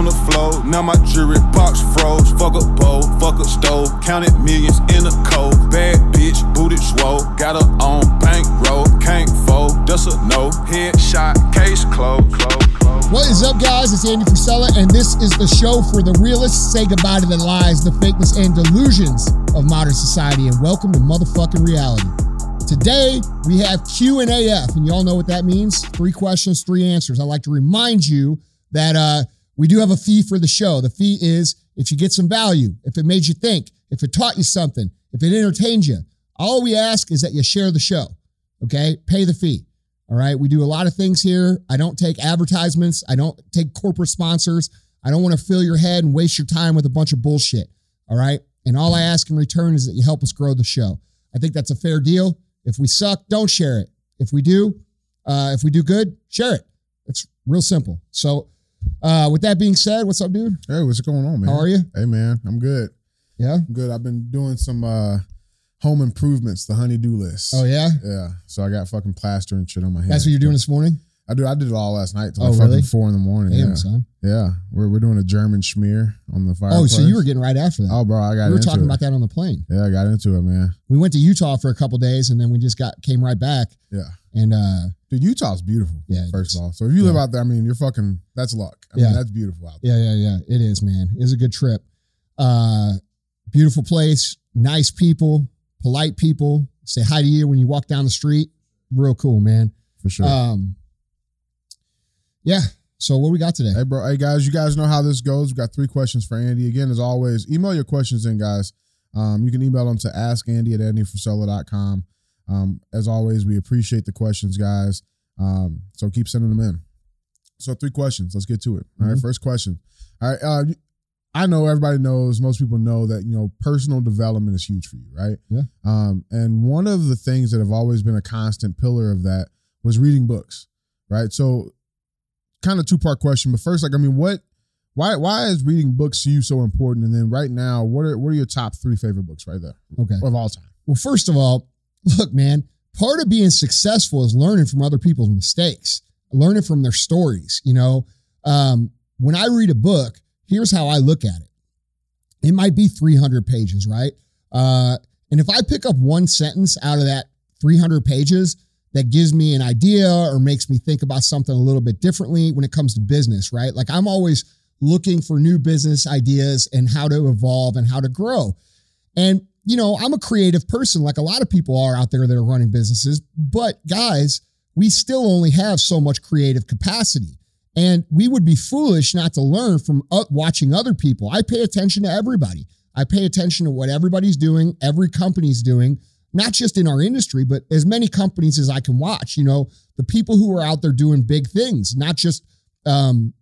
on the floor. Now my jewelry box froze. Fuck a bowl, fuck a stove. Counted millions in a cold. Bad bitch, booted swole. Got her on bankroll. Can't fold, that's a no. Headshot, case closed. Close, close. What is up, guys? It's Andy Frisella, and this is the show for the realists. Say goodbye to the lies, the fakeness, and delusions of modern society, and welcome to motherfucking reality. Today we have Q and AF, and y'all know what that means. Three questions, three answers. I like to remind you that uh, we do have a fee for the show. The fee is if you get some value, if it made you think, if it taught you something, if it entertained you. All we ask is that you share the show. Okay, pay the fee. All right. We do a lot of things here. I don't take advertisements. I don't take corporate sponsors. I don't want to fill your head and waste your time with a bunch of bullshit. All right. And all I ask in return is that you help us grow the show. I think that's a fair deal. If we suck, don't share it. If we do, uh, if we do good, share it. It's real simple. So, uh, with that being said, what's up, dude? Hey, what's going on, man? How are you? Hey, man, I'm good. Yeah. I'm good. I've been doing some uh home improvements, the honeydew list. Oh yeah. Yeah. So I got fucking plaster and shit on my head. That's what you're doing this morning. I do. I did it all last night till Oh, like fucking really? four in the morning. Damn, yeah. son. Yeah. We're, we're doing a German schmear on the fire. Oh, so you were getting right after that. Oh, bro, I got we were talking it. about that on the plane. Yeah, I got into it, man. We went to Utah for a couple days, and then we just got came right back. Yeah. And uh, Dude, Utah's beautiful. Yeah, First of all, so if you live out there, I mean, you're fucking. That's luck. I Yeah. mean, that's beautiful out there. Yeah, yeah, yeah. It is, man. It's a good trip. Uh, beautiful place, nice people, polite people. Say hi to you when you walk down the street. Real cool, man. For sure. Um, yeah. So what we got today? Hey, bro. Hey, guys, you guys know how this goes. We've got three questions for Andy. Again, as always, email your questions in, guys. Um, you can email them to askandy at andyfrisella.com. Um, as always, we appreciate the questions, guys. Um, so keep sending them in. So, three questions. Let's get to it. All right, Mhm. first question. All right. Uh, I know everybody knows, most people know that, you know, personal development is huge for you, right? Yeah. Um, and one of the things that have always been a constant pillar of that was reading books, right? So, kind of two part question, but first, like, I mean, what, why, why is reading books to you so important? And then right now, what are, what are your top three favorite books right there Okay. of all time? Well, first of all, look, man, part of being successful is learning from other people's mistakes, learning from their stories. You know, um, when I read a book, here's how I look at it. It might be 300 pages, right? Uh, and if I pick up one sentence out of that 300 pages that gives me an idea or makes me think about something a little bit differently when it comes to business, right? Like I'm always looking for new business ideas and how to evolve and how to grow. And, you know, I'm a creative person like a lot of people are out there that are running businesses. But guys, we still only have so much creative capacity. And we would be foolish not to learn from watching other people. I pay attention to everybody. I pay attention to what everybody's doing, every company's doing, not just in our industry, but as many companies as I can watch. You know, the people who are out there doing big things, not just, um,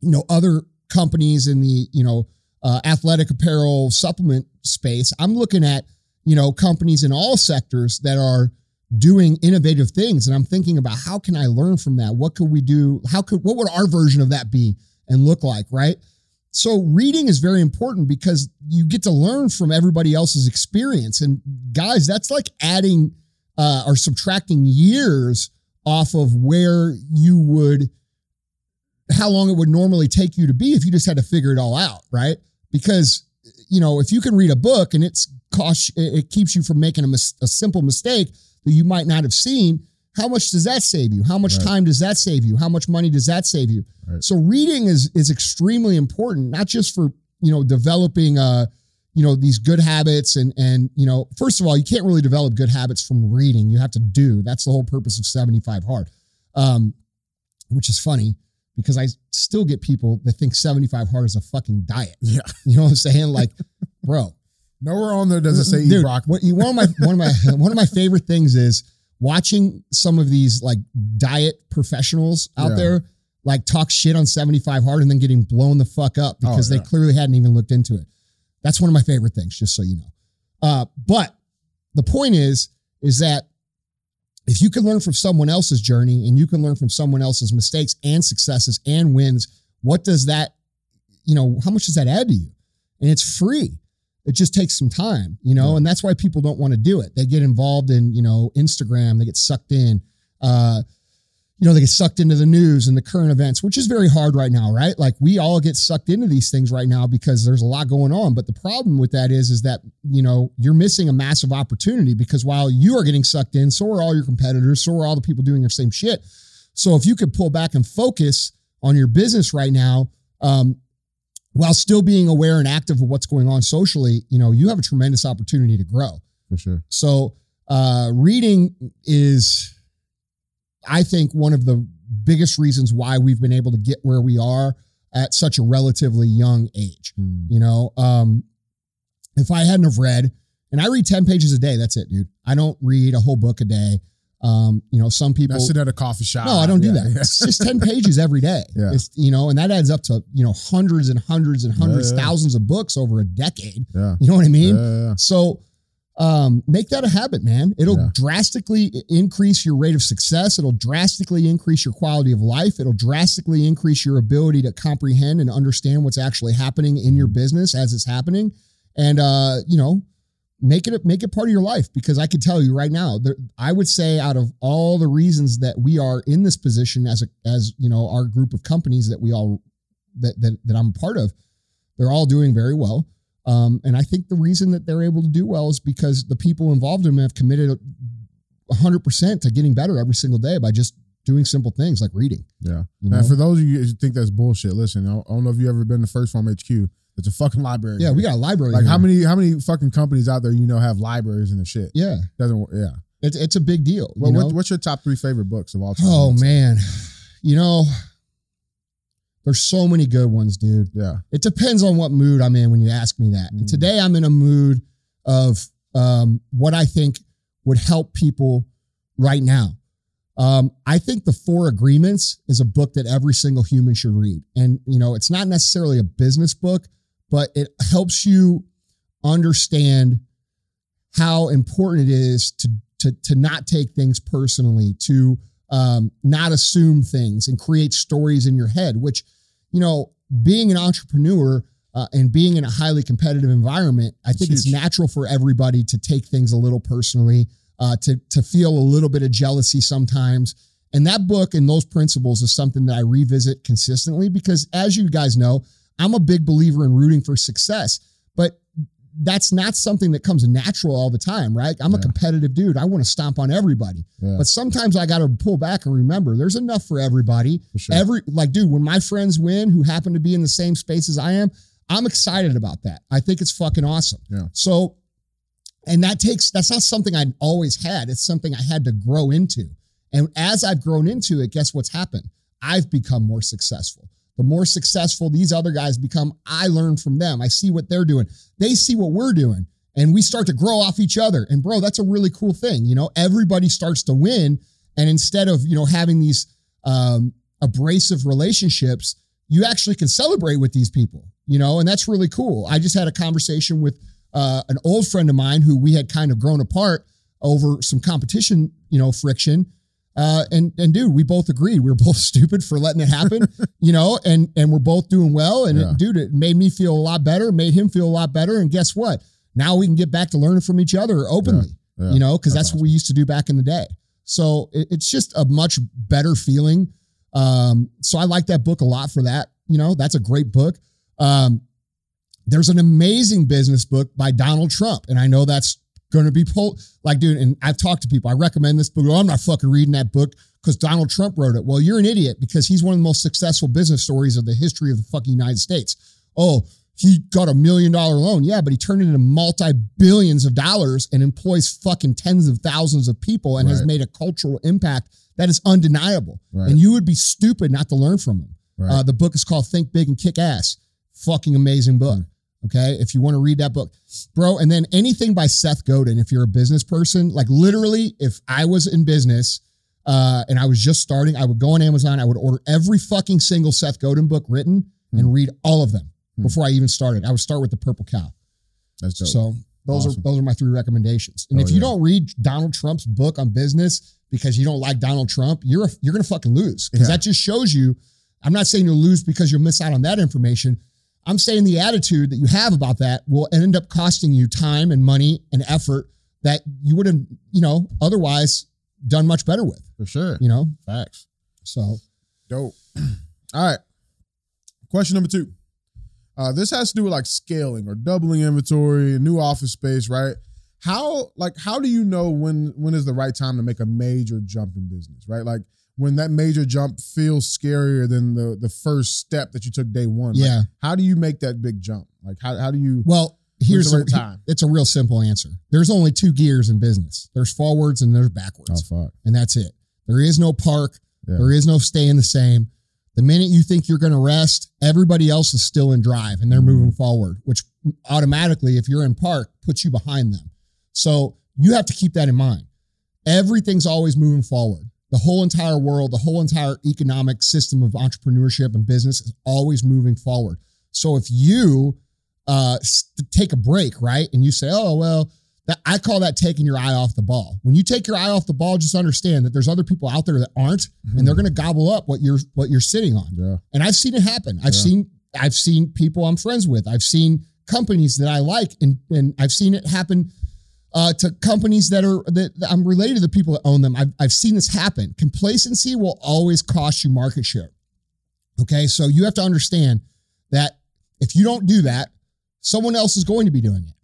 you know, other companies in the, you know, uh, athletic apparel supplement space. I'm looking at, you know, companies in all sectors that are doing innovative things. And I'm thinking about how can I learn from that? What could we do? How could, what would our version of that be and look like? Right. So reading is very important because you get to learn from everybody else's experience. And guys, that's like adding uh, or subtracting years off of where you would, how long it would normally take you to be if you just had to figure it all out. Right. Because, you know, if you can read a book and it's cost, it keeps you from making a, mis- a simple mistake that you might not have seen. How much does that save you? How much Right. time does that save you? How much money does that save you? Right. So reading is is extremely important, not just for you know developing uh you know these good habits and and you know first of all you can't really develop good habits from reading. You have to do. That's the whole purpose of seventy five hard, um, which is funny because I still get people that think seventy five hard is a fucking diet. Yeah. You know what I'm saying? Like, bro, Nowhere on there does it say eat Dude, broccoli. what- you- one of my one of my one of my favorite things is watching some of these like diet professionals out Yeah. there like talk shit on 75 hard and then getting blown the fuck up Oh, because yeah. they clearly hadn't even looked into it. That's one of my favorite things, just so you know. Uh, but the point is, is that if you can learn from someone else's journey and you can learn from someone else's mistakes and successes and wins, what does that, you know, how much does that add to you? And it's free. It just takes some time, you know, Yeah. and that's why people don't want to do it. They get involved in, you know, Instagram, they get sucked in. Uh, you know, they get sucked into the news and the current events, which is very hard right now, right? Like we all get sucked into these things right now because there's a lot going on. But the problem with that is, is that, you know, you're missing a massive opportunity because while you are getting sucked in, so are all your competitors, so are all the people doing the same shit. So if you could pull back and focus on your business right now, um, while still being aware and active of what's going on socially, you know, you have a tremendous opportunity to grow. For sure. So uh, reading is, I think, one of the biggest reasons why we've been able to get where we are at such a relatively young age. Mm. You know, um, if I hadn't have read, and I read 10 pages a day, that's it, dude. I don't read a whole book a day. Um, you know, some people sit at a coffee shop. no, I don't do Yeah, that. yeah. It's just 10 pages every day. Yeah. It's, you know, and that adds up to, you know, hundreds and hundreds and hundreds, Yeah, thousands of books over a decade. Yeah. You know what I mean? Yeah, yeah, yeah. So um, make that a habit, man. It'll drastically increase your rate of success. It'll drastically increase your quality of life. It'll drastically increase your ability to comprehend and understand what's actually happening in your business as it's happening. And uh, you know, make it make it part of your life because I can tell you right now, there, I would say out of all the reasons that we are in this position as a as you know our group of companies that we all that that, that I'm a part of, they're all doing very well. Um, and I think the reason that they're able to do well is because the people involved in them have committed 100% to getting better every single day by just doing simple things like reading. Yeah. You Now, know? for those of you who think that's bullshit, listen. I don't- know if you've ever been to 1st Phorm HQ. It's a fucking library. yeah, we got a library. like here. how many how many fucking companies out there you know have libraries and the shit Yeah, doesn't work. Yeah. it's it's a big deal. Know? what, what's your top three favorite books of all time? oh man, you know, there's so many good ones, dude. Yeah. It depends on what mood I'm in when you ask me that. And Mm. today I'm in a mood of um, what I think would help people right now. Um, I think The Four Agreements is a book that every single human should read. And, you know, it's not necessarily a business book, but it helps you understand how important it is to, to, to not take things personally, to um, not assume things and create stories in your head, which, you know, being an entrepreneur uh, and being in a highly competitive environment, I think it's huge. natural for everybody to take things a little personally, uh, to to feel a little bit of jealousy sometimes. And that book and those principles is something that I revisit consistently because, as you guys know, I'm a big believer in rooting for success, but that's not something that comes natural all the time, right? I'm a competitive dude. I want to stomp on everybody. Yeah. But sometimes I got to pull back and remember there's enough for everybody. For sure. Every like, dude, when my friends win who happen to be in the same space as I am, I'm excited about that. I think it's fucking awesome. Yeah. So, and that takes that's not something I always had. It's something I had to grow into. And as I've grown into it, guess what's happened? I've become more successful. The more successful these other guys become, I learn from them. I see what they're doing. They see what we're doing. And we start to grow off each other. And bro, that's a really cool thing. You know, everybody starts to win. And instead of, you know, having these um, abrasive relationships, you actually can celebrate with these people, you know, and that's really cool. I just had a conversation with uh, an old friend of mine who we had kind of grown apart over some competition, you know, friction. Uh, and and dude, we both agreed we were both stupid for letting it happen, you know, and and we're both doing well. And Yeah. it, dude, it made me feel a lot better, made him feel a lot better. And guess what? Now we can get back to learning from each other openly, Yeah. you know, because That's that's, what we used to do back in the day. So it, it's just a much better feeling. Um, so I like that book a lot for that. You know, that's a great book. Um, there's an amazing business book by Donald Trump, and I know that's going to be pulled. Like, dude, and I've talked to people. I recommend this book. Oh, I'm not fucking reading that book because Donald Trump wrote it. Well, you're an idiot because he's one of the most successful business stories of the history of the fucking United States. Oh, he got a million dollar loan. Yeah, but he turned it into multi billions of dollars and employs fucking tens of thousands of people and has made a cultural impact that is undeniable. Right. And you would be stupid not to learn from him. Right. Uh, the book is called Think Big and Kick Ass. Fucking amazing book. Hmm. Okay. If you want to read that book, bro. And then anything by Seth Godin, if you're a business person, like literally, if I was in business uh, and I was just starting, I would go on Amazon, I would order every fucking single Seth Godin book written and read all of them Hmm. before I even started. I would start with the Purple Cow. That's dope. So those Awesome. are those are my three recommendations. And Oh, if you yeah. don't read Donald Trump's book on business because you don't like Donald Trump, you're you're gonna fucking lose because Yeah. that just shows you. I'm not saying you'll lose because you'll miss out on that information. I'm saying the attitude that you have about that will end up costing you time and money and effort that you would have, you know, otherwise done much better with. For sure. You know, Facts. So Dope. All right. Question number two. Uh, this has to do with like scaling or doubling inventory, new office space, right? How like how do you know when when is the right time to make a major jump in business, right? Like when that major jump feels scarier than the the first step that you took day one. Like, yeah. how do you make that big jump? Like how how do you Well, here's the a, time? it's a real simple answer. There's only two gears in business. There's forwards and there's backwards. Oh fuck. and that's it. There is no park. Yeah. There is no staying the same. The minute you think you're going to rest, everybody else is still in drive and they're mm. moving forward, which automatically, if you're in park, puts you behind them. So you have to keep that in mind. Everything's always moving forward. The whole entire world, the whole entire economic system of entrepreneurship and business is always moving forward. So if you uh, take a break, right, and you say, "Oh well," that I call that taking your eye off the ball. When you take your eye off the ball, just understand that there's other people out there that aren't, and they're going to gobble up what you're what you're sitting on. Yeah. And I've seen it happen. I've Yeah. seen I've seen people I'm friends with. I've seen companies that I like, and and I've seen it happen uh, to companies that are that, that I'm related to the people that own them. I've I've seen this happen. Complacency will always cost you market share. Okay, so you have to understand that if you don't do that, someone else is going to be doing it,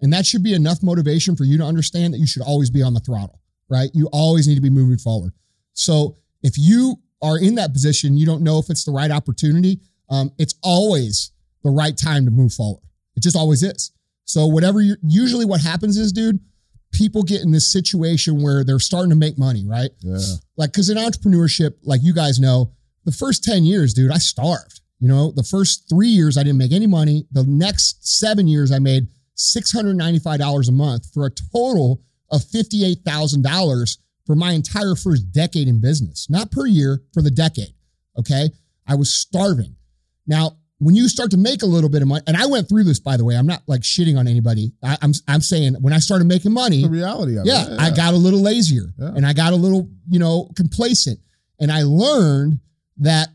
and that should be enough motivation for you to understand that you should always be on the throttle. Right? You always need to be moving forward. So if you are in that position, you don't know if it's the right opportunity. Um, it's always the right time to move forward. It just always is. So whatever you usually what happens is, dude, people get in this situation where they're starting to make money, right? Yeah. Like, because in entrepreneurship, like you guys know, the first 10 years, dude, I starved. You know, the first three years I didn't make any money. The next seven years I made $695 a month for a total of $58,000 for my entire first decade in business, not per year, for the decade. Okay. I was starving. Now, when you start to make a little bit of money, and I went through this, by the way, I'm not like shitting on anybody. I, I'm, I'm saying when I started making money, The reality of yeah, it. Yeah, I got a little lazier Yeah. and I got a little, you know, complacent. And I learned that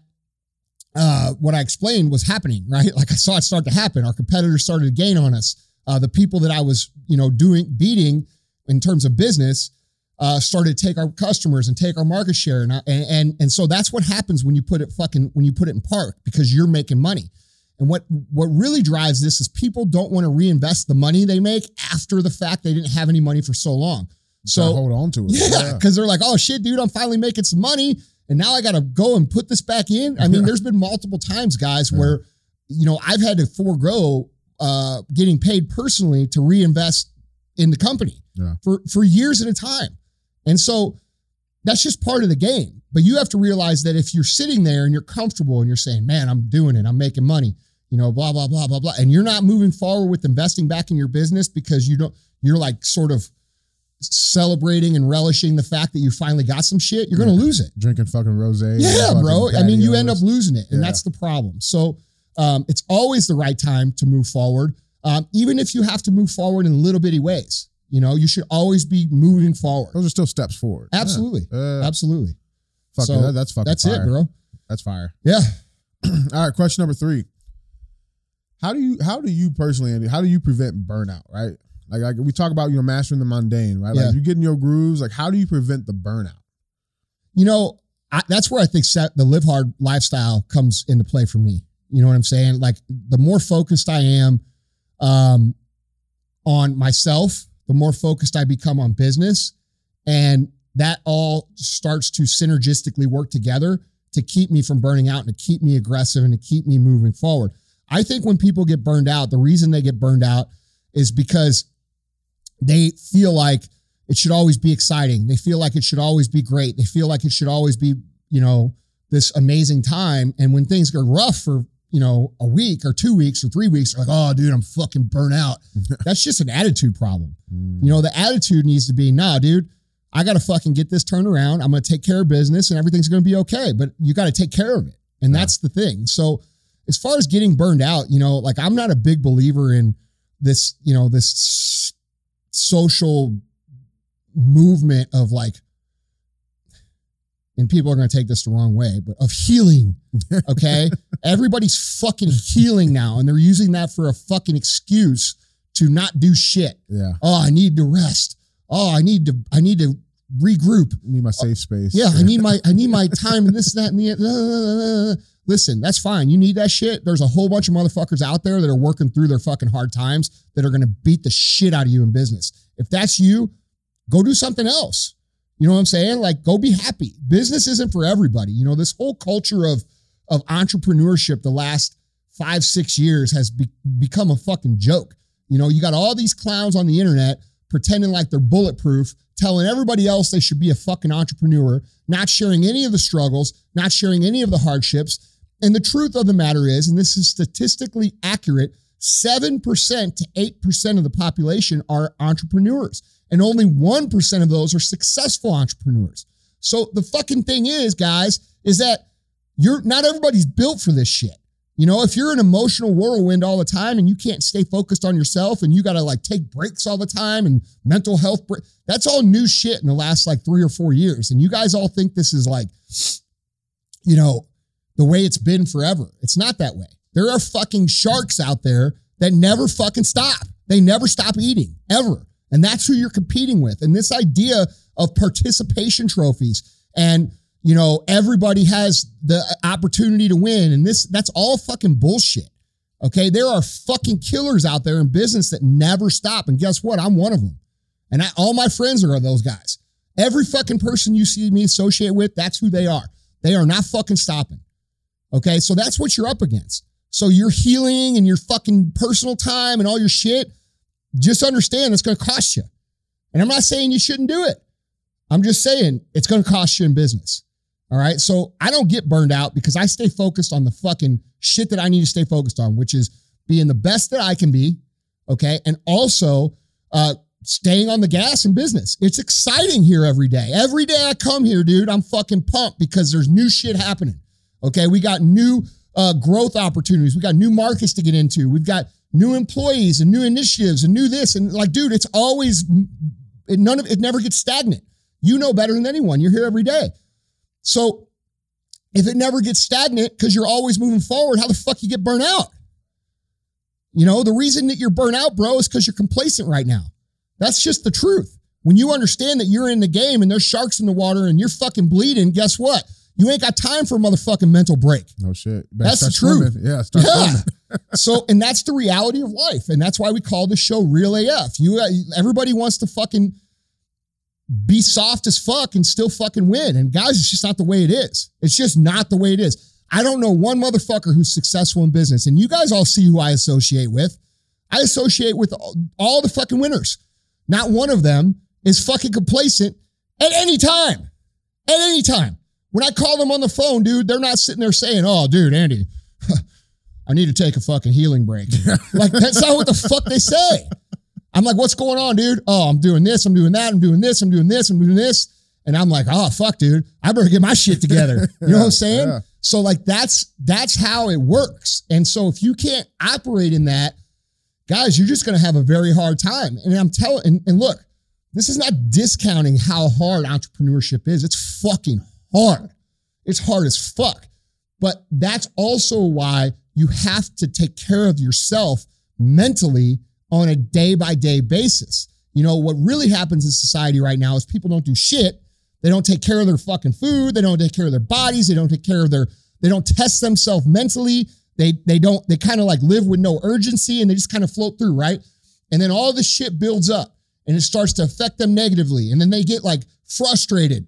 uh, what I explained was happening, right? Like I saw it start to happen. Our competitors started to gain on us. Uh, the people that I was, you know, doing beating in terms of business uh, started to take our customers and take our market share, and, I, and and so that's what happens when you put it fucking when you put it in park because you're making money. And what what really drives this is people don't want to reinvest the money they make after the fact they didn't have any money for so long. So hold on to it. yeah, because they're like, oh shit, dude, I'm finally making some money, and now I got to go and put this back in. I mean, Yeah. there's been multiple times, guys, Yeah. where you know I've had to forego uh, getting paid personally to reinvest in the company Yeah. for for years at a time, and so that's just part of the game. But you have to realize that if you're sitting there and you're comfortable and you're saying, man, I'm doing it, I'm making money, you know, blah blah blah blah blah, and you're not moving forward with investing back in your business because you don't, you're like sort of celebrating and relishing the fact that you finally got some shit, you're going to lose it. Drinking fucking rose. Yeah, bro. I mean, you end up losing it, and Yeah. that's the problem. So um, it's always the right time to move forward, um, even if you have to move forward in little bitty ways. You know, you should always be moving forward. Those are still steps forward. Yeah. Absolutely, Uh, absolutely. fuck So, that- that's fucking That's fire. it, bro. That's fire. Yeah. All right, question number three. How do you how do you personally Andy, how do you prevent burnout, right? Like, like we talk about you know mastering the mundane, right? Yeah. Like you get in your grooves, like how do you prevent the burnout? You know, I, that's where I think set, the live hard lifestyle comes into play for me. You know what I'm saying? Like the more focused I am um, on myself, the more focused I become on business, and that all starts to synergistically work together to keep me from burning out and to keep me aggressive and to keep me moving forward. I think when people get burned out, the reason they get burned out is because they feel like it should always be exciting. They feel like it should always be great. They feel like it should always be, you know, this amazing time. And when things go rough for, you know, a week or two weeks or three weeks, like, oh, dude, I'm fucking burnt out. That's just an attitude problem. Mm. You know, the attitude needs to be, nah, dude, I got to fucking get this turned around. I'm going to take care of business and everything's going to be okay. But you got to take care of it. And Yeah. that's the thing. So, as far as getting burned out, you know, like I'm not a big believer in this, you know, this social movement of like, and people are going to take this the wrong way, but of healing. Okay. Everybody's fucking healing now, and they're using that for a fucking excuse to not do shit. Yeah. Oh, I need to rest. Oh, I need to, I need to regroup. I need my safe space. Yeah, I need my I need my time and this, that, and the. Listen, that's fine. You need that shit. There's a whole bunch of motherfuckers out there that are working through their fucking hard times that are gonna beat the shit out of you in business. If that's you, go do something else. You know what I'm saying? Like, go be happy. Business isn't for everybody. You know, this whole culture of of entrepreneurship the last five, six years has be- become a fucking joke. You know, you got all these clowns on the internet pretending like they're bulletproof, telling everybody else they should be a fucking entrepreneur, not sharing any of the struggles, not sharing any of the hardships. And the truth of the matter is, and this is statistically accurate, 7% to 8% of the population are entrepreneurs, and only 1% of those are successful entrepreneurs. So the fucking thing is, guys, is that you're not everybody's built for this shit. You know, if you're an emotional whirlwind all the time and you can't stay focused on yourself and you got to like take breaks all the time and mental health, that's all new shit in the last like three or four years. And you guys all think this is like, you know, the way it's been forever. It's not that way. There are fucking sharks out there that never fucking stop. They never stop eating ever. And that's who you're competing with. And this idea of participation trophies and you know, everybody has the opportunity to win. And this, that's all fucking bullshit. Okay. There are fucking killers out there in business that never stop. And guess what? I'm one of them. And I, all my friends are those guys. Every fucking person you see me associate with, that's who they are. They are not fucking stopping. Okay. So that's what you're up against. So your healing and your fucking personal time and all your shit, just understand it's going to cost you. And I'm not saying you shouldn't do it. I'm just saying it's going to cost you in business. All right. So I don't get burned out because I stay focused on the fucking shit that I need to stay focused on, which is being the best that I can be. Okay. And also uh, staying on the gas in business. It's exciting here every day. Every day I come here, dude, I'm fucking pumped because there's new shit happening. Okay. We got new uh, growth opportunities. We got new markets to get into. We've got new employees and new initiatives and new this. And like, dude, it's always, it, none of it never gets stagnant. You know better than anyone. You're here every day. So if it never gets stagnant because you're always moving forward, how the fuck you get burnt out? You know, the reason that you're burnt out, bro, is because you're complacent right now. That's just the truth. When you understand that you're in the game and there's sharks in the water and you're fucking bleeding, guess what? You ain't got time for a motherfucking mental break. No shit. Better that's the truth. Swimming. Yeah, start yeah. so, and that's the reality of life, and that's why we call the show Real AF. You, uh, everybody wants to fucking be soft as fuck and still fucking win. And guys, it's just not the way it is. It's just not the way it is. I don't know one motherfucker who's successful in business. And you guys all see who I associate with. I associate with all, the fucking winners. Not one of them is fucking complacent at any time. At any time. When I call them on the phone, dude, they're not sitting there saying, oh, dude, Andy, I need to take a fucking healing break. like, that's not what the fuck they say. I'm like, what's going on, dude? Oh, I'm doing this, I'm doing that, I'm doing this, I'm doing this, I'm doing this. And I'm like, oh fuck, dude, I better get my shit together. You know what I'm saying? Yeah. So like that's that's how it works. And so if you can't operate in that, guys, you're just gonna have a very hard time. And I'm telling and, and look, this is not discounting how hard entrepreneurship is. It's fucking hard. It's hard as fuck. But that's also why you have to take care of yourself mentally on a day by day basis. You know, what really happens in society right now is people don't do shit. They don't take care of their fucking food. They don't take care of their bodies. They don't take care of their, they don't test themselves mentally. They, they don't, they kind of like live with no urgency and they just kind of float through, right? And then all this shit builds up and it starts to affect them negatively. And then they get like frustrated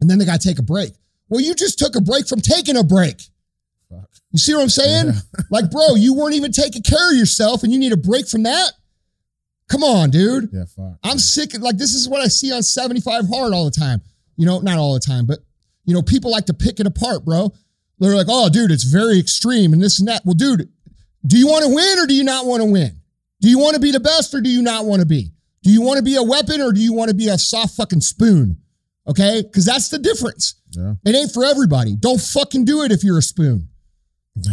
and then they got to take a break. Well, you just took a break from taking a break. Fuck. You see what I'm saying? Yeah. like, bro, you weren't even taking care of yourself and you need a break from that? Come on, dude. Yeah, fuck. I'm sick. Of, like, this is what I see on 75 Hard all the time. You know, not all the time, but, you know, people like to pick it apart, bro. They're like, oh, dude, it's very extreme and this and that. Well, dude, do you want to win or do you not want to win? Do you want to be the best or do you not want to be? Do you want to be a weapon or do you want to be a soft fucking spoon? Okay? Because that's the difference. Yeah. It ain't for everybody. Don't fucking do it if you're a spoon.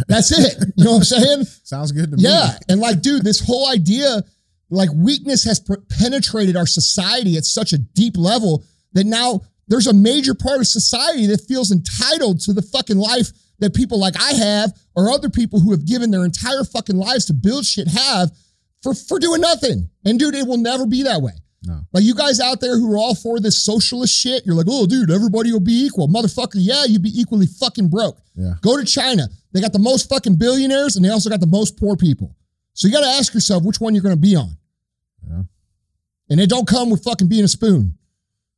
That's it. You know what I'm saying? Sounds good to yeah. me. Yeah. And like, dude, this whole idea, like weakness has penetrated our society at such a deep level that now there's a major part of society that feels entitled to the fucking life that people like I have or other people who have given their entire fucking lives to build shit have for, for doing nothing. And dude, it will never be that way. No. Like you guys out there who are all for this socialist shit, you're like, oh, dude, everybody will be equal. Motherfucker, yeah, you'd be equally fucking broke. Yeah. Go to China. They got the most fucking billionaires and they also got the most poor people. So you got to ask yourself which one you're going to be on. Yeah. And it don't come with fucking being a spoon.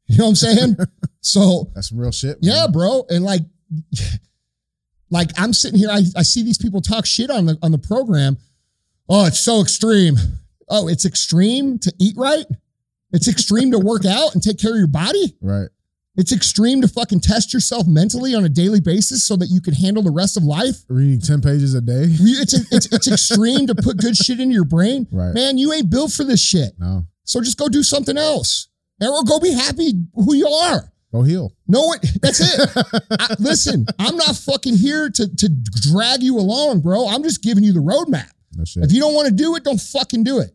You know what I'm saying? so That's some real shit. yeah, bro. And like, like I'm sitting here, I, I see these people talk shit on the on the program. Oh, it's so extreme. Oh, it's extreme to eat right. It's extreme to work out and take care of your body. Right. It's extreme to fucking test yourself mentally on a daily basis so that you can handle the rest of life. Reading 10 pages a day. It's, it's, it's extreme to put good shit into your brain. Right. Man, you ain't built for this shit. No. So just go do something else. Or go be happy who you are. Go heal. No one, that's it. I- listen, I'm not fucking here to, to drag you along, bro. I'm just giving you the roadmap. No shit. If you don't want to do it, don't fucking do it.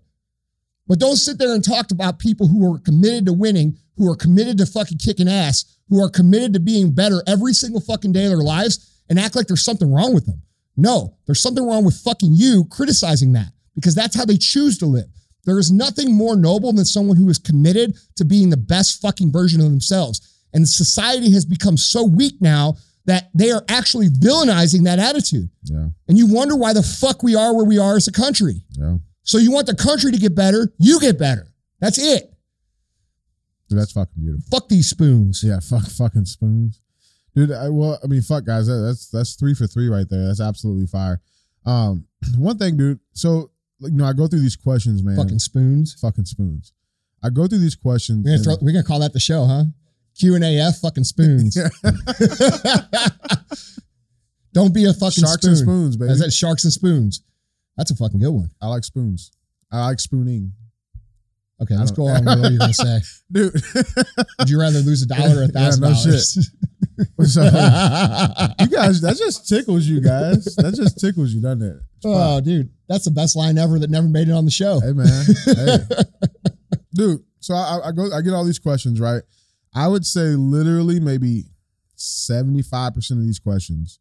But don't sit there and talk about people who are committed to winning, who are committed to fucking kicking ass, who are committed to being better every single fucking day of their lives and act like there's something wrong with them. No, there's something wrong with fucking you criticizing that because that's how they choose to live. There is nothing more noble than someone who is committed to being the best fucking version of themselves. And society has become so weak now that they are actually villainizing that attitude. yeah. And you wonder why the fuck we are where we are as a country. Yeah. So you want the country to get better, you get better. That's it. Dude, that's fucking beautiful. Fuck these spoons. Yeah. Fuck fucking spoons. Dude, I, well, I mean, fuck, guys. That, that's that's three for three right there. That's absolutely fire. Um, one thing, dude. So, you know, I go through these questions, man. Fucking spoons. fucking spoons. I go through these questions. We're gonna, throw, we're gonna call that the show, huh? Q and AF fucking spoons. Don't be a fucking Sharks spoon. and spoons, baby. Is that sharks and spoons? That's a fucking good one. I like spoons. I like spooning, Okay, let's go on with what you're gonna say. dude. Would you rather lose a dollar or a thousand no dollars? so, you guys, that just tickles you guys. That just tickles you, doesn't it? It's fun. Oh, dude, that's the best line ever that never made it on the show. Hey man, hey. dude. So I, I go, I get all these questions right. I would say literally maybe seventy five percent of these questions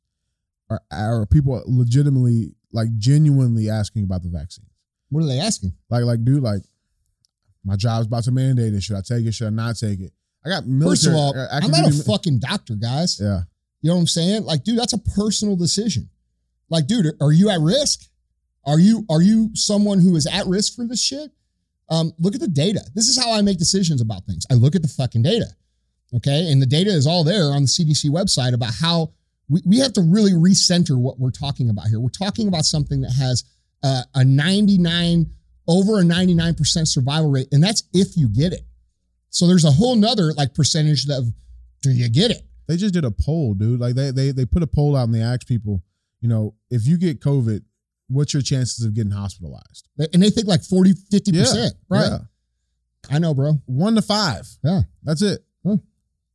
are are people legitimately like genuinely asking about the vaccine. What are they asking? Like, like, dude, like, my job's about to mandate it. Should I take it? Should I not take it? I got military. First of all, I- I I'm not a fucking doctor, guys. Yeah, You know what I'm saying? Like, dude, that's a personal decision. Like, dude, are you at risk? Are you are you someone who is at risk for this shit? Um, look at the data. This is how I make decisions about things. I look at the fucking data. Okay. And the data is all there on the CDC website about how we, we have to really recenter what we're talking about here. We're talking about something that has uh, a 99, over a 99% survival rate. And that's if you get it. So there's a whole nother like percentage of do you get it? they just did a poll, dude. Like they they they put a poll out and they asked people, you know, if you get COVID, what's your chances of getting hospitalized? And they think like 40, 50%. right. Yeah. I know, bro. One to five. Yeah. That's it.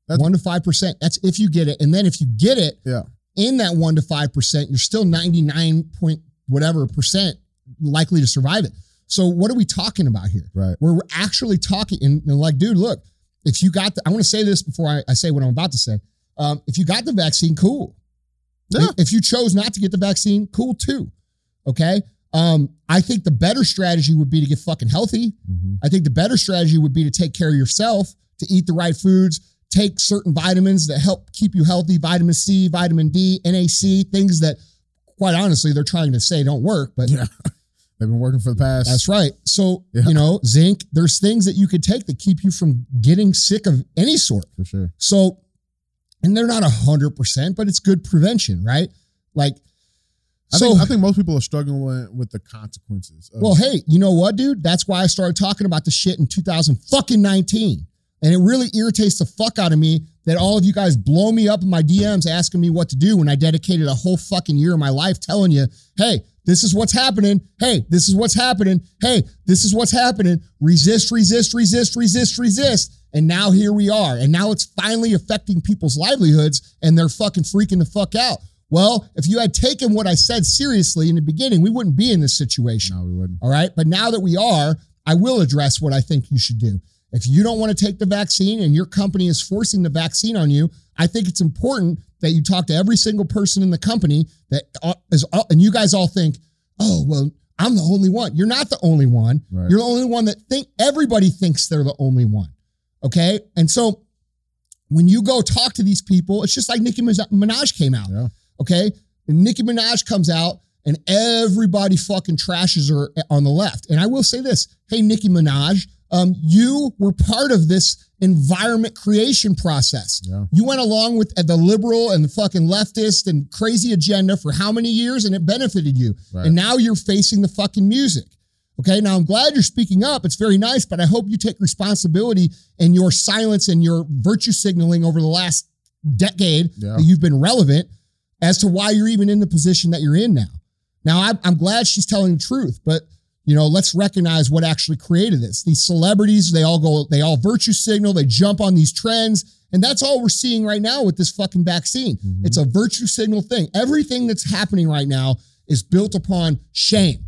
That's- one to five percent. That's if you get it. And then if you get it Yeah. in that one to five percent, you're still 99 point whatever percent likely to survive it. So what are we talking about here? Right. We're actually talking and, and like, dude, look, if you got the, I want to say this before I, I say what I'm about to say. Um, if you got the vaccine, cool. Yeah. If you chose not to get the vaccine, cool too. Okay. Um, I think the better strategy would be to get fucking healthy. Mhm. I think the better strategy would be to take care of yourself, to eat the right foods, take certain vitamins that help keep you healthy, vitamin C, vitamin D, NAC, things that quite honestly they're trying to say don't work, but Yeah. They've been working for the past. that's right. So, Yeah. you know, zinc, there's things that you could take that keep you from getting sick of any sort. for sure. So, and they're not a hundred percent, but it's good prevention, right? Like, I so think I think most people are struggling with, with the consequences. Of, Well, hey, you know what, dude? That's why I started talking about the shit in 2000 fucking 19. And it really irritates the fuck out of me that all of you guys blow me up in my DMs asking me what to do when I dedicated a whole fucking year of my life telling you, hey, this is what's happening. Hey, this is what's happening. Hey, this is what's happening. Resist, resist, resist, resist, resist. And now here we are. And now it's finally affecting people's livelihoods and they're fucking freaking the fuck out. Well, if you had taken what I said seriously in the beginning, we wouldn't be in this situation. no, we wouldn't. All right. But now that we are, I will address what I think you should do. If you don't want to take the vaccine and your company is forcing the vaccine on you, I think it's important that you talk to every single person in the company that is, uh, uh, and you guys all think, oh, well, I'm the only one. You're not the only one. Right. You're the only one that think everybody thinks they're the only one. Okay. And so when you go talk to these people, it's just like Nicki Minaj came out. Yeah. Okay. And Nicki Minaj comes out and everybody fucking trashes her on the left. And I will say this hey, Nicki Minaj, um, you were part of this environment creation process. Yeah. You went along with the liberal and the fucking leftist and crazy agenda for how many years and it benefited you. Right. And now you're facing the fucking music. Okay. Now I'm glad you're speaking up. It's very nice, but I hope you take responsibility in your silence and your virtue signaling over the last decade Yeah. that you've been relevant as to why you're even in the position that you're in now. Now, I'm, I'm glad she's telling the truth, but you know, let's recognize what actually created this. These celebrities, they all go, they all virtue signal, they jump on these trends, and that's all we're seeing right now with this fucking vaccine. Mhm. It's a virtue signal thing. Everything that's happening right now is built upon shame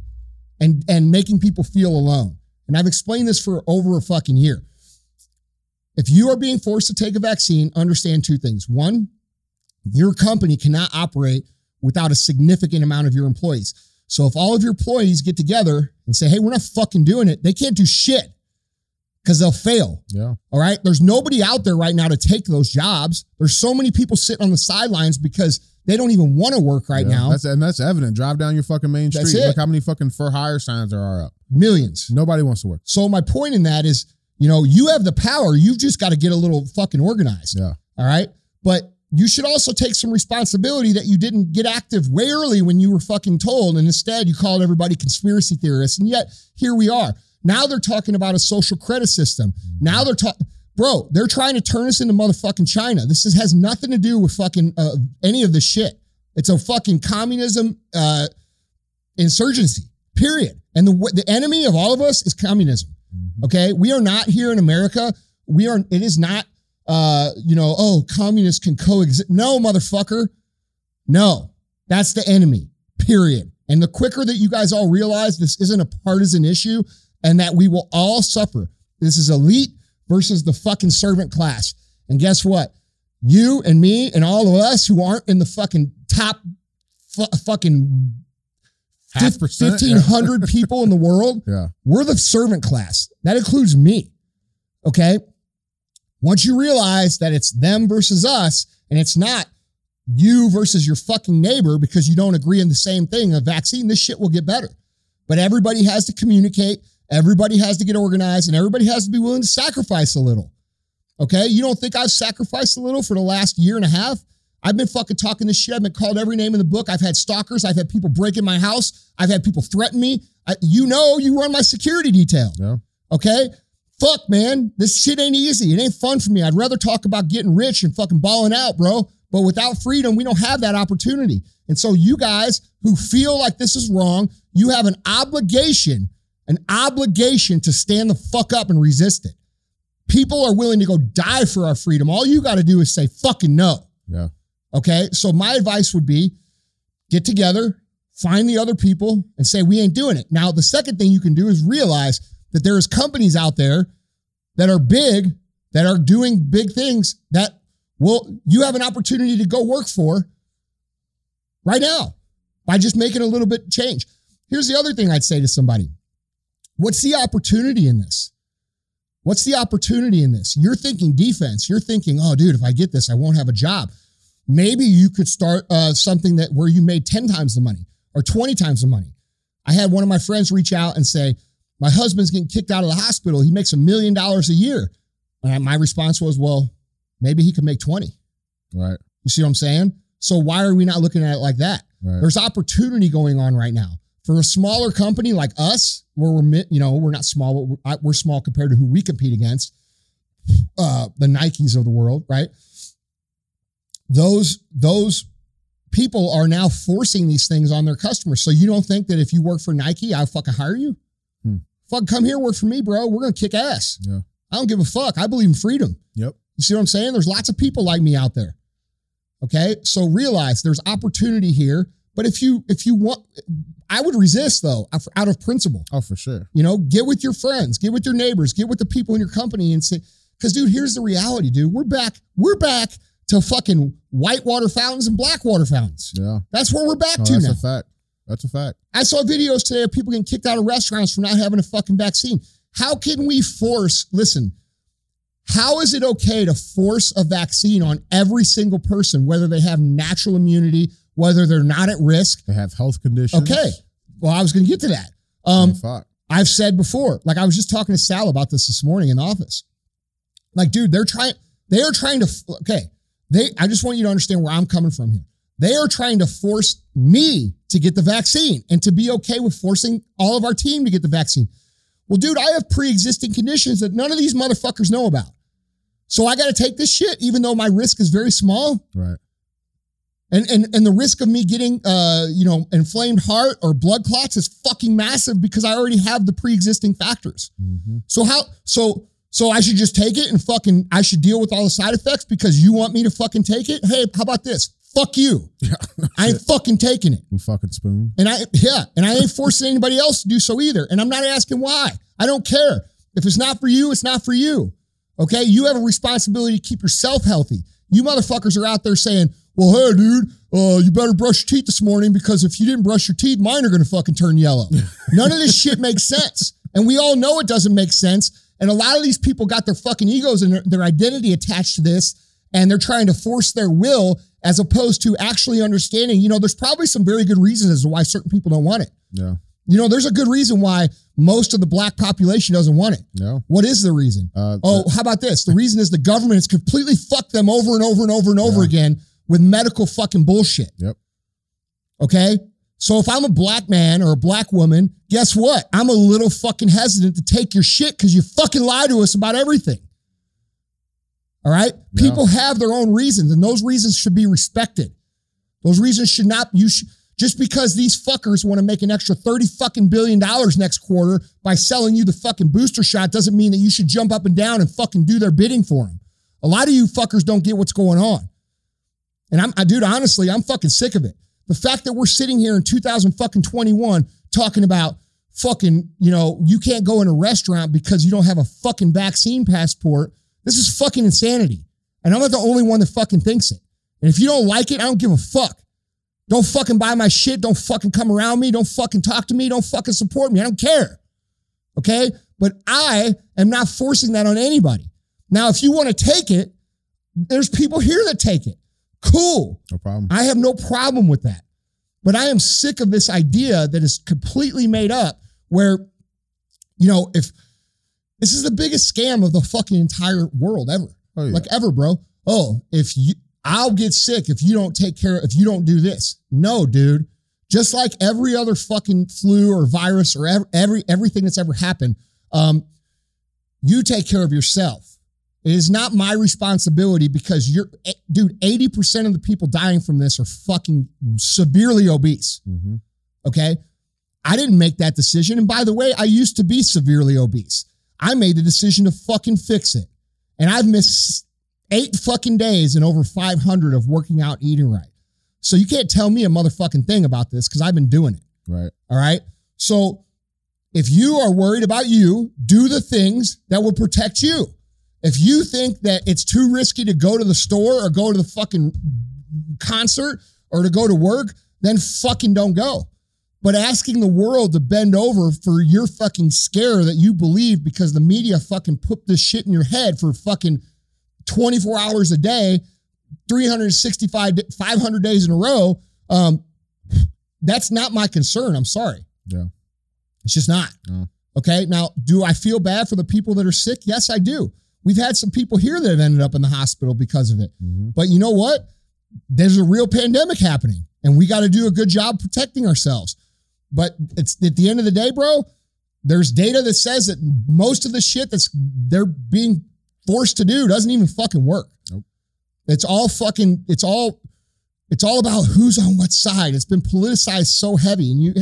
and and making people feel alone. And I've explained this for over a fucking year. If you are being forced to take a vaccine, understand two things. One, your company cannot operate without a significant amount of your employees. So if all of your employees get together and say, hey, we're not fucking doing it, they can't do shit because they'll fail. Yeah. All right. There's nobody out there right now to take those jobs. There's so many people sitting on the sidelines because they don't even want to work right Yeah. now. That's and that's evident. Drive down your fucking main That's street. it. Look how many fucking for hire signs there are up. Millions. Nobody wants to work. So my point in that is, you know, you have the power. You've just got to get a little fucking organized. Yeah. All right. But you should also take some responsibility that you didn't get active way early when you were fucking told. And instead you called everybody conspiracy theorists. And yet here we are. Now they're talking about a social credit system. Now they're talking, bro, they're trying to turn us into motherfucking China. This is, has nothing to do with fucking uh, any of this shit. It's a fucking communism uh, insurgency, period. And the, the enemy of all of us is communism. Mhm. Okay. We are not here in America. We are, it is not, uh, you know, oh, communists can coexist. No, motherfucker. No, that's the enemy, period. And the quicker that you guys all realize this isn't a partisan issue and that we will all suffer. This is elite versus the fucking servant class. And guess what? You and me and all of us who aren't in the fucking top fu- fucking Half percent. 1,500 people in the world Yeah. we're the servant class. That includes me. Okay. Once you realize that it's them versus us, and it's not you versus your fucking neighbor because you don't agree on the same thing, a vaccine, this shit will get better. But everybody has to communicate, everybody has to get organized, and everybody has to be willing to sacrifice a little. Okay. You don't think I've sacrificed a little for the last year and a half? I've been fucking talking this shit. I've been called every name in the book. I've had stalkers. I've had people break in my house. I've had people threaten me. I, you know, you run my security detail. Yeah. Okay. Fuck, man. This shit ain't easy. It ain't fun for me. I'd rather talk about getting rich and fucking balling out, bro. But without freedom, we don't have that opportunity. And so, you guys who feel like this is wrong, you have an obligation, an obligation to stand the fuck up and resist it. People are willing to go die for our freedom. All you got to do is say fucking no. Yeah. Okay. So my advice would be get together, find the other people and say, we ain't doing it. Now, the second thing you can do is realize that there's companies out there that are big, that are doing big things that will, you have an opportunity to go work for right now by just making a little bit change. Here's the other thing I'd say to somebody. What's the opportunity in this? What's the opportunity in this? You're thinking defense. You're thinking, oh, dude, if I get this, I won't have a job. Maybe you could start uh, something that where you made 10 times the money or 20 times the money. I had one of my friends reach out and say, my husband's getting kicked out of the hospital. He makes a million dollars a year. And my response was, well, maybe he could make 20. Right. You see what I'm saying? So why are we not looking at it like that? Right. There's opportunity going on right now for a smaller company like us, where we're you know we're not small, but we're, we're small compared to who we compete against, uh, the Nikes of the world, right? Those those people are now forcing these things on their customers. So you don't think that if you work for Nike, I'll fucking hire you? Fuck, come here, work for me, bro. We're gonna kick ass. Yeah. I don't give a fuck. I believe in freedom. Yep. You see what I'm saying? There's lots of people like me out there. Okay. So realize there's opportunity here. But if you if you want I would resist though, out of principle. Oh, for sure. You know, get with your friends, get with your neighbors, get with the people in your company and say, because dude, here's the reality, dude. We're back, we're back to fucking white water fountains and black water fountains. Yeah. That's where we're back No, to that's now. a fact. That's a fact. I saw videos today of people getting kicked out of restaurants for not having a fucking vaccine. How can we force, listen, how is it okay to force a vaccine on every single person, whether they have natural immunity, whether they're not at risk? They have health conditions. Okay. Well, I was going to get to that. Um, fuck. I've said before, like I was just talking to Sal about this this morning in the office. Like, dude, they're trying, they are trying to, okay, they, I just want you to understand where I'm coming from here. They are trying to force me to get the vaccine and to be okay with forcing all of our team to get the vaccine. Well, dude, I have pre existing conditions that none of these motherfuckers know about. So I got to take this shit, even though my risk is very small. Right. And, and and the risk of me getting uh you know inflamed heart or blood clots is fucking massive because I already have the pre-existing factors. Mm-hmm. So how so so I should just take it and fucking I should deal with all the side effects because you want me to fucking take it? Hey, how about this? Fuck you. Yeah. I ain't fucking taking it. You fucking spoon. And I yeah, and I ain't forcing anybody else to do so either. And I'm not asking why. I don't care. If it's not for you, it's not for you. Okay? You have a responsibility to keep yourself healthy. You motherfuckers are out there saying, well, hey, dude, uh, you better brush your teeth this morning because if you didn't brush your teeth, mine are going to fucking turn yellow. None of this shit makes sense. And we all know it doesn't make sense. And a lot of these people got their fucking egos and their, their identity attached to this. And they're trying to force their will as opposed to actually understanding, you know, there's probably some very good reasons as to why certain people don't want it. Yeah. You know, there's a good reason why most of the black population doesn't want it. No. What is the reason? Uh, Oh, how about this? The reason is the government has completely fucked them over and over and over and over Yeah. again with medical fucking bullshit. Yep. Okay. So if I'm a black man or a black woman, guess what? I'm a little fucking hesitant to take your shit because you fucking lie to us about everything. All right. People have their own reasons, and those reasons should be respected. Those reasons should not, you should, just because these fuckers want to make an extra 30 fucking billion dollars next quarter by selling you the fucking booster shot doesn't mean that you should jump up and down and fucking do their bidding for them. A lot of you fuckers don't get what's going on. And I'm, I, dude, honestly, I'm fucking sick of it. The fact that we're sitting here in 2021 talking about fucking, you know, you can't go in a restaurant because you don't have a fucking vaccine passport. This is fucking insanity. And I'm not the only one that fucking thinks it. And if you don't like it, I don't give a fuck. Don't fucking buy my shit. Don't fucking come around me. Don't fucking talk to me. Don't fucking support me. I don't care. Okay. But I am not forcing that on anybody. Now, if you want to take it, there's people here that take it. Cool. No problem. I have no problem with that. But I am sick of this idea that is completely made up where, you know, if this is the biggest scam of the fucking entire world ever. Oh, yeah. Like ever, bro. Oh, if you I'll get sick if you don't take care if you don't do this. No, dude. Just like every other fucking flu or virus or ev- every everything that's ever happened, um, you take care of yourself. It is not my responsibility because you're, eh, dude, 80% of the people dying from this are fucking severely obese. hmm Okay. I didn't make that decision. And by the way, I used to be severely obese. I made the decision to fucking fix it. And I've missed eight fucking days and over 500 of working out, eating right. So you can't tell me a motherfucking thing about this because I've been doing it. Right. All right. So if you are worried about you, do the things that will protect you. If you think that it's too risky to go to the store or go to the fucking concert or to go to work, then fucking don't go. But asking the world to bend over for your fucking scare that you believe because the media fucking put this shit in your head for fucking 24 hours a day, 365, 500 days in a row, um, that's not my concern. I'm sorry. Yeah. It's just not. No. Okay. Now, do I feel bad for the people that are sick? Yes, I do. We've had some people here that have ended up in the hospital because of it. hmm But you know what? There's a real pandemic happening, and we got to do a good job protecting ourselves. But it's at the end of the day, bro. There's data that says that most of the shit that's they're being forced to do doesn't even fucking work. Nope. It's all fucking. It's all. It's all about who's on what side. It's been politicized so heavy, and you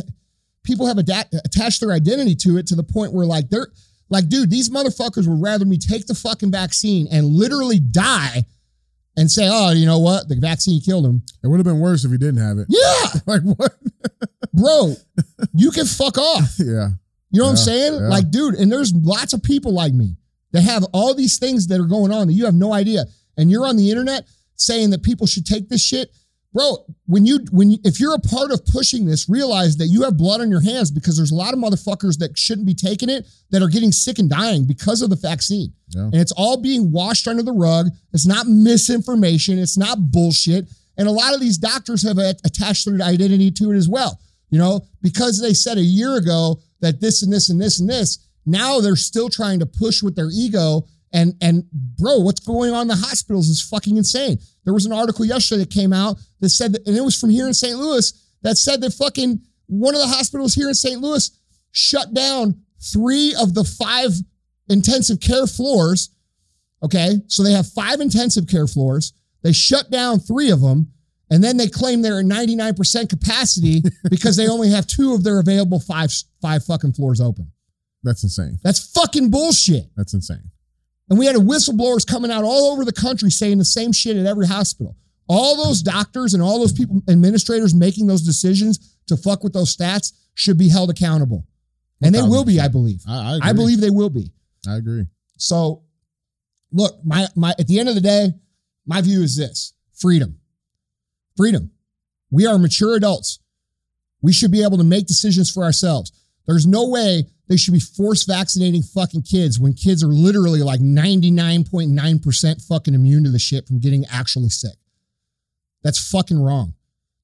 people have adapt, attached their identity to it to the point where like they're like, dude, these motherfuckers would rather me take the fucking vaccine and literally die and say, oh, you know what? The vaccine killed him. It would have been worse if he didn't have it. Yeah, Like what? bro, you can fuck off. yeah. You know what I'm saying? yeah. Like, dude, and there's lots of people like me that have all these things that are going on that you have no idea. And you're on the internet saying that people should take this shit. Bro, when you when you, if you're a part of pushing this, realize that you have blood on your hands because there's a lot of motherfuckers that shouldn't be taking it that are getting sick and dying because of the vaccine. Yeah. And it's all being washed under the rug. It's not misinformation. It's not bullshit. And a lot of these doctors have attached their identity to it as well. You know, because they said a year ago that this and this and this and this, now they're still trying to push with their ego. And and bro, what's going on in the hospitals is fucking insane. There was an article yesterday that came out that said that, and it was from here in St. Louis that said that fucking one of the hospitals here in St. Louis shut down three of the five intensive care floors. Okay. So they have five intensive care floors. They shut down three of them. And then they claim they're at 99% capacity because they only have two of their available five, five fucking floors open. That's insane. That's fucking bullshit. That's insane. And we had whistleblowers coming out all over the country saying the same shit at every hospital. All those doctors and all those people, administrators making those decisions to fuck with those stats should be held accountable. And they will be, I believe. I, I, I believe they will be. I agree. So, look, my my at the end of the day, my view is this: freedom, freedom. We are mature adults. We should be able to make decisions for ourselves. There's no way they should be force vaccinating fucking kids when kids are literally like 99.9% fucking immune to the shit from getting actually sick. That's fucking wrong.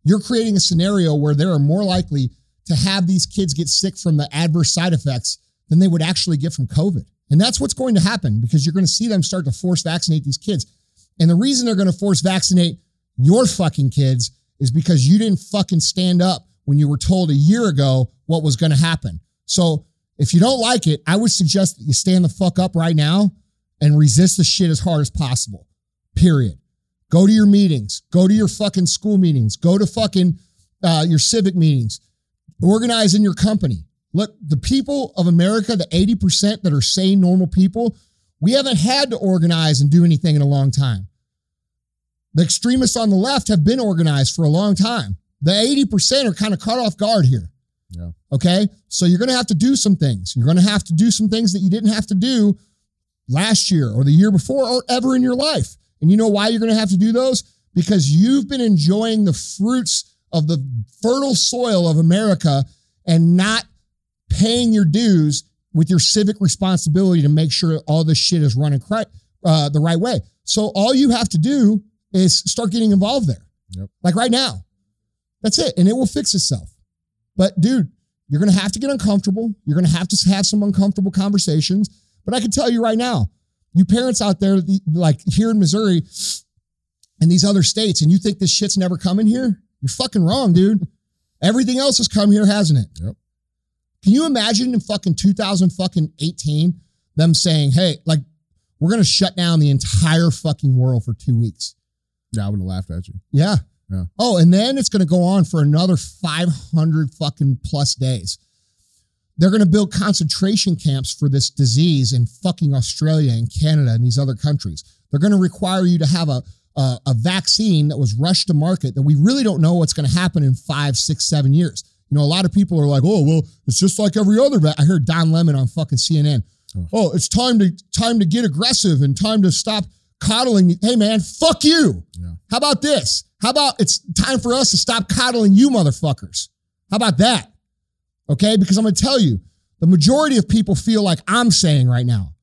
You're creating a scenario where they are more likely to have these kids get sick from the adverse side effects than they would actually get from COVID. And that's what's going to happen because you're going to see them start to force vaccinate these kids. And the reason they're going to force vaccinate your fucking kids is because you didn't fucking stand up when you were told a year ago what was going to happen. So if you don't like it, I would suggest that you stand the fuck up right now and resist the shit as hard as possible. Period. Go to your meetings. Go to your fucking school meetings. Go to fucking uh, your civic meetings. Organize in your company. Look, the people of America, the 80% that are sane, normal people, we haven't had to organize and do anything in a long time. The extremists on the left have been organized for a long time. The 80% are kind of caught off guard here. Yeah. Okay. So you're going to have to do some things. You're going to have to do some things that you didn't have to do last year or the year before or ever in your life. And you know why you're going to have to do those? Because you've been enjoying the fruits of the fertile soil of America and not paying your dues with your civic responsibility to make sure all this shit is running cri- uh, the right way. So all you have to do is start getting involved there. Yep. Like right now. That's it. And it will fix itself. But dude, you're going to have to get uncomfortable. You're going to have to have some uncomfortable conversations. But I can tell you right now, you parents out there, like here in Missouri and these other states, and you think this shit's never coming here, you're fucking wrong, dude. Everything else has come here, hasn't it? Yep. Can you imagine in fucking 2018 them saying, hey, like, we're going to shut down the entire fucking world for two weeks? Yeah, I would have laughed at you. Yeah. Yeah. Oh, and then it's going to go on for another 500 fucking plus days. They're going to build concentration camps for this disease in fucking Australia and Canada and these other countries. They're going to require you to have a, a, a vaccine that was rushed to market that we really don't know what's going to happen in five, six, seven years. You know, a lot of people are like, oh, well, it's just like every other. Va-. I heard Don Lemon on fucking CNN. Oh. Oh, it's time to time to get aggressive and time to stop coddling. me. Hey, man, fuck you. Yeah. How about this? How about it's time for us to stop coddling you motherfuckers? How about that? Okay, because I'm going to tell you, the majority of people feel like I'm saying right now.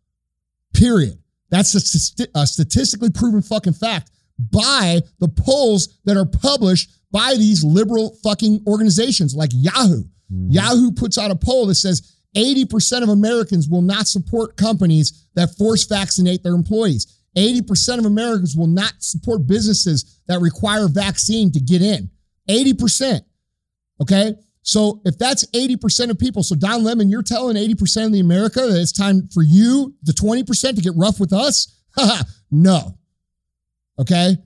Period. That's a, a statistically proven fucking fact by the polls that are published by these liberal fucking organizations like Yahoo. Mm-hmm. Yahoo puts out a poll that says 80% of Americans will not support companies that force vaccinate their employees. 80% of Americans will not support businesses that require vaccine to get in. 80%. Okay. So if that's 80% of people, so Don Lemon, you're telling 80% of the America that it's time for you, the 20% to get rough with us? no. Okay.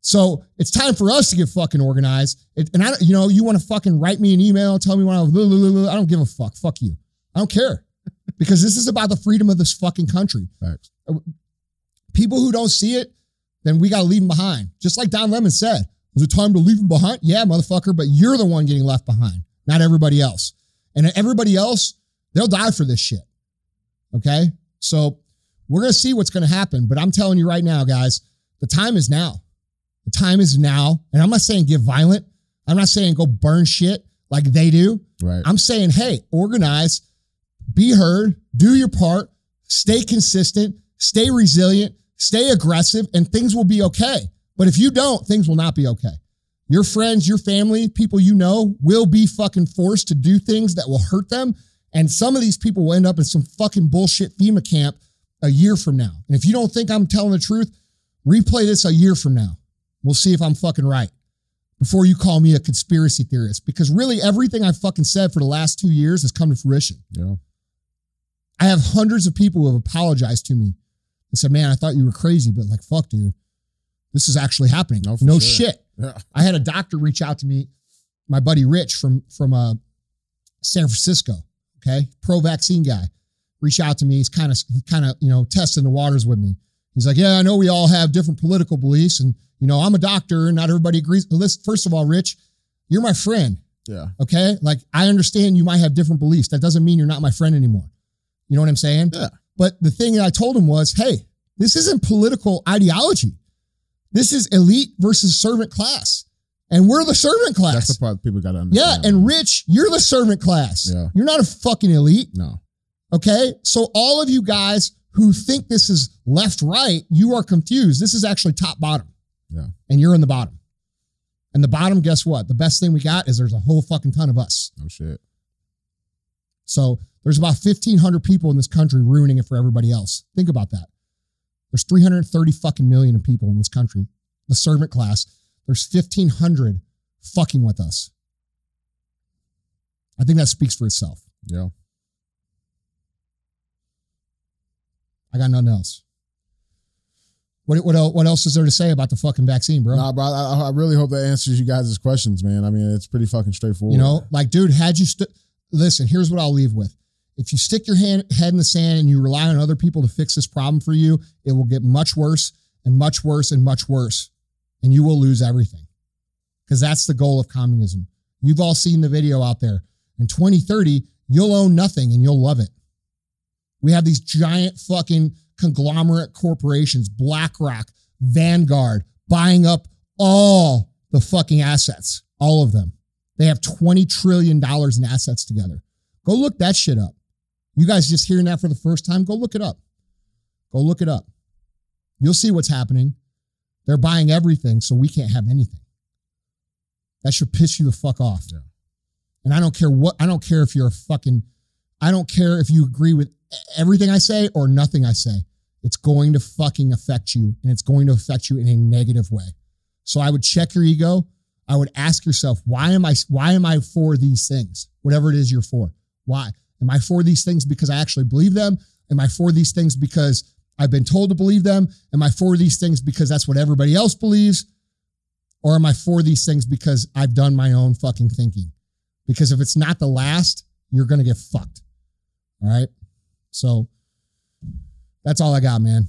So it's time for us to get fucking organized. It, and I, you know, you want to fucking write me an email, tell me when I, I don't give a fuck. Fuck you. I don't care because this is about the freedom of this fucking country. Facts. Uh, People who don't see it, then we got to leave them behind. Just like Don Lemon said, is it time to leave them behind? Yeah, motherfucker, but you're the one getting left behind, not everybody else. And everybody else, they'll die for this shit. Okay. So we're going to see what's going to happen. But I'm telling you right now, guys, the time is now. The The time is now. And I'm not saying get violent. I'm not saying go burn shit like they do. Right. I'm saying, hey, organize, be heard, do your part, stay consistent, stay resilient, stay aggressive, and things will be okay. But if you don't, things will not be okay. Your friends, your family, people you know will be fucking forced to do things that will hurt them. And some of these people will end up in some fucking bullshit FEMA camp a year from now. And if you don't think I'm telling the truth, replay this a year from now. We'll see if I'm fucking right before you call me a conspiracy theorist. Because really, everything I fucking said for the last two years has come to fruition. Yeah. I have hundreds of people who have apologized to me and said, man, I thought you were crazy, but like, fuck, dude, this is actually happening. No, no sure. shit. Yeah. I had a doctor reach out to me, my buddy Rich from from uh, San Francisco. Okay, pro vaccine guy, reach out to me. He's kind of he kind of you know testing the waters with me. He's like, yeah, I know we all have different political beliefs, and you know I'm a doctor, and not everybody agrees. Listen, first of all, Rich, you're my friend. Yeah. Okay, like I understand you might have different beliefs. That doesn't mean you're not my friend anymore. You know what I'm saying? Yeah. But the thing that I told him was, hey, this isn't political ideology. This is elite versus servant class. And we're the servant class. That's the part people got to understand. yeah. And Rich, you're the servant class. Yeah. You're not a fucking elite. no. Okay. So all of you guys who think this is left right, you are confused. This is actually top bottom. Yeah. And you're in the bottom. And the bottom, guess what? The best thing we got is there's a whole fucking ton of us. Oh shit. So there's about 1,500 people in this country ruining it for everybody else. Think about that. There's 330 fucking million of people in this country. The servant class. There's 1,500 fucking with us. I think that speaks for itself. Yeah. I got nothing else. What, what, el- what else is there to say about the fucking vaccine, bro? Nah, bro. I, I really hope that answers you guys' questions, man. I mean, it's pretty fucking straightforward. You know, like, dude, had you st- listen, here's what I'll leave with. If you stick your hand, head in the sand and you rely on other people to fix this problem for you, it will get much worse and much worse and much worse. And you will lose everything. Because that's the goal of communism. You've all seen the video out there. In 2030, you'll own nothing and you'll love it. We have these giant fucking conglomerate corporations, BlackRock, Vanguard, buying up all the fucking assets, all of them. They have $20 trillion in assets together. Go look that shit up. You guys just hearing that for the first time, go look it up. Go look it up. You'll see what's happening. They're buying everything, so we can't have anything. That should piss you the fuck off. Yeah. And I don't care what, I don't care if you're a fucking, I don't care if you agree with everything I say or nothing I say. It's going to fucking affect you and it's going to affect you in a negative way. So I would check your ego. I would ask yourself, why am I why am I for these things? Whatever it is you're for. Why? Am I for these things because I actually believe them? Am I for these things because I've been told to believe them? Am I for these things because that's what everybody else believes? Or am I for these things because I've done my own fucking thinking? Because if it's not the last, you're going to get fucked. All right. So that's all I got, man.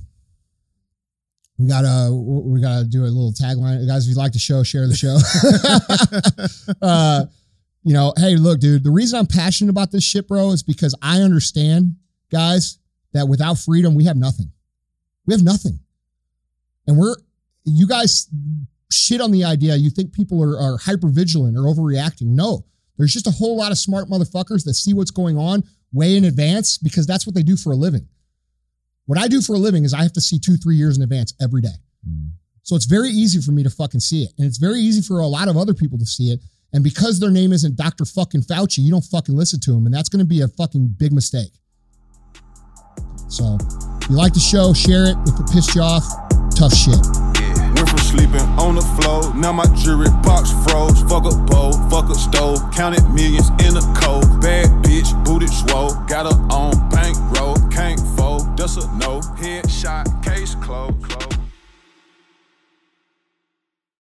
We gotta we gotta do a little tagline, guys. If you like the show, share the show. uh, you know, hey, look, dude. The reason I'm passionate about this shit, bro, is because I understand, guys, that without freedom, we have nothing. We have nothing, and we're you guys shit on the idea. You think people are, are hyper vigilant or overreacting? No, there's just a whole lot of smart motherfuckers that see what's going on way in advance because that's what they do for a living. What I do for a living is I have to see two, three years in advance every day. Mm. So it's very easy for me to fucking see it. And it's very easy for a lot of other people to see it. And because their name isn't Dr. fucking Fauci, you don't fucking listen to them. And that's going to be a fucking big mistake. So, if you like the show, share it. If it pissed you off, tough shit. Sleeping on the floor, now my jewelry box froze. Fuck a bowl, fuck a stove, counted millions in a cold. Bad bitch, booted swole, got her on bank roll, can't fold, does a no, headshot, case closed. Close.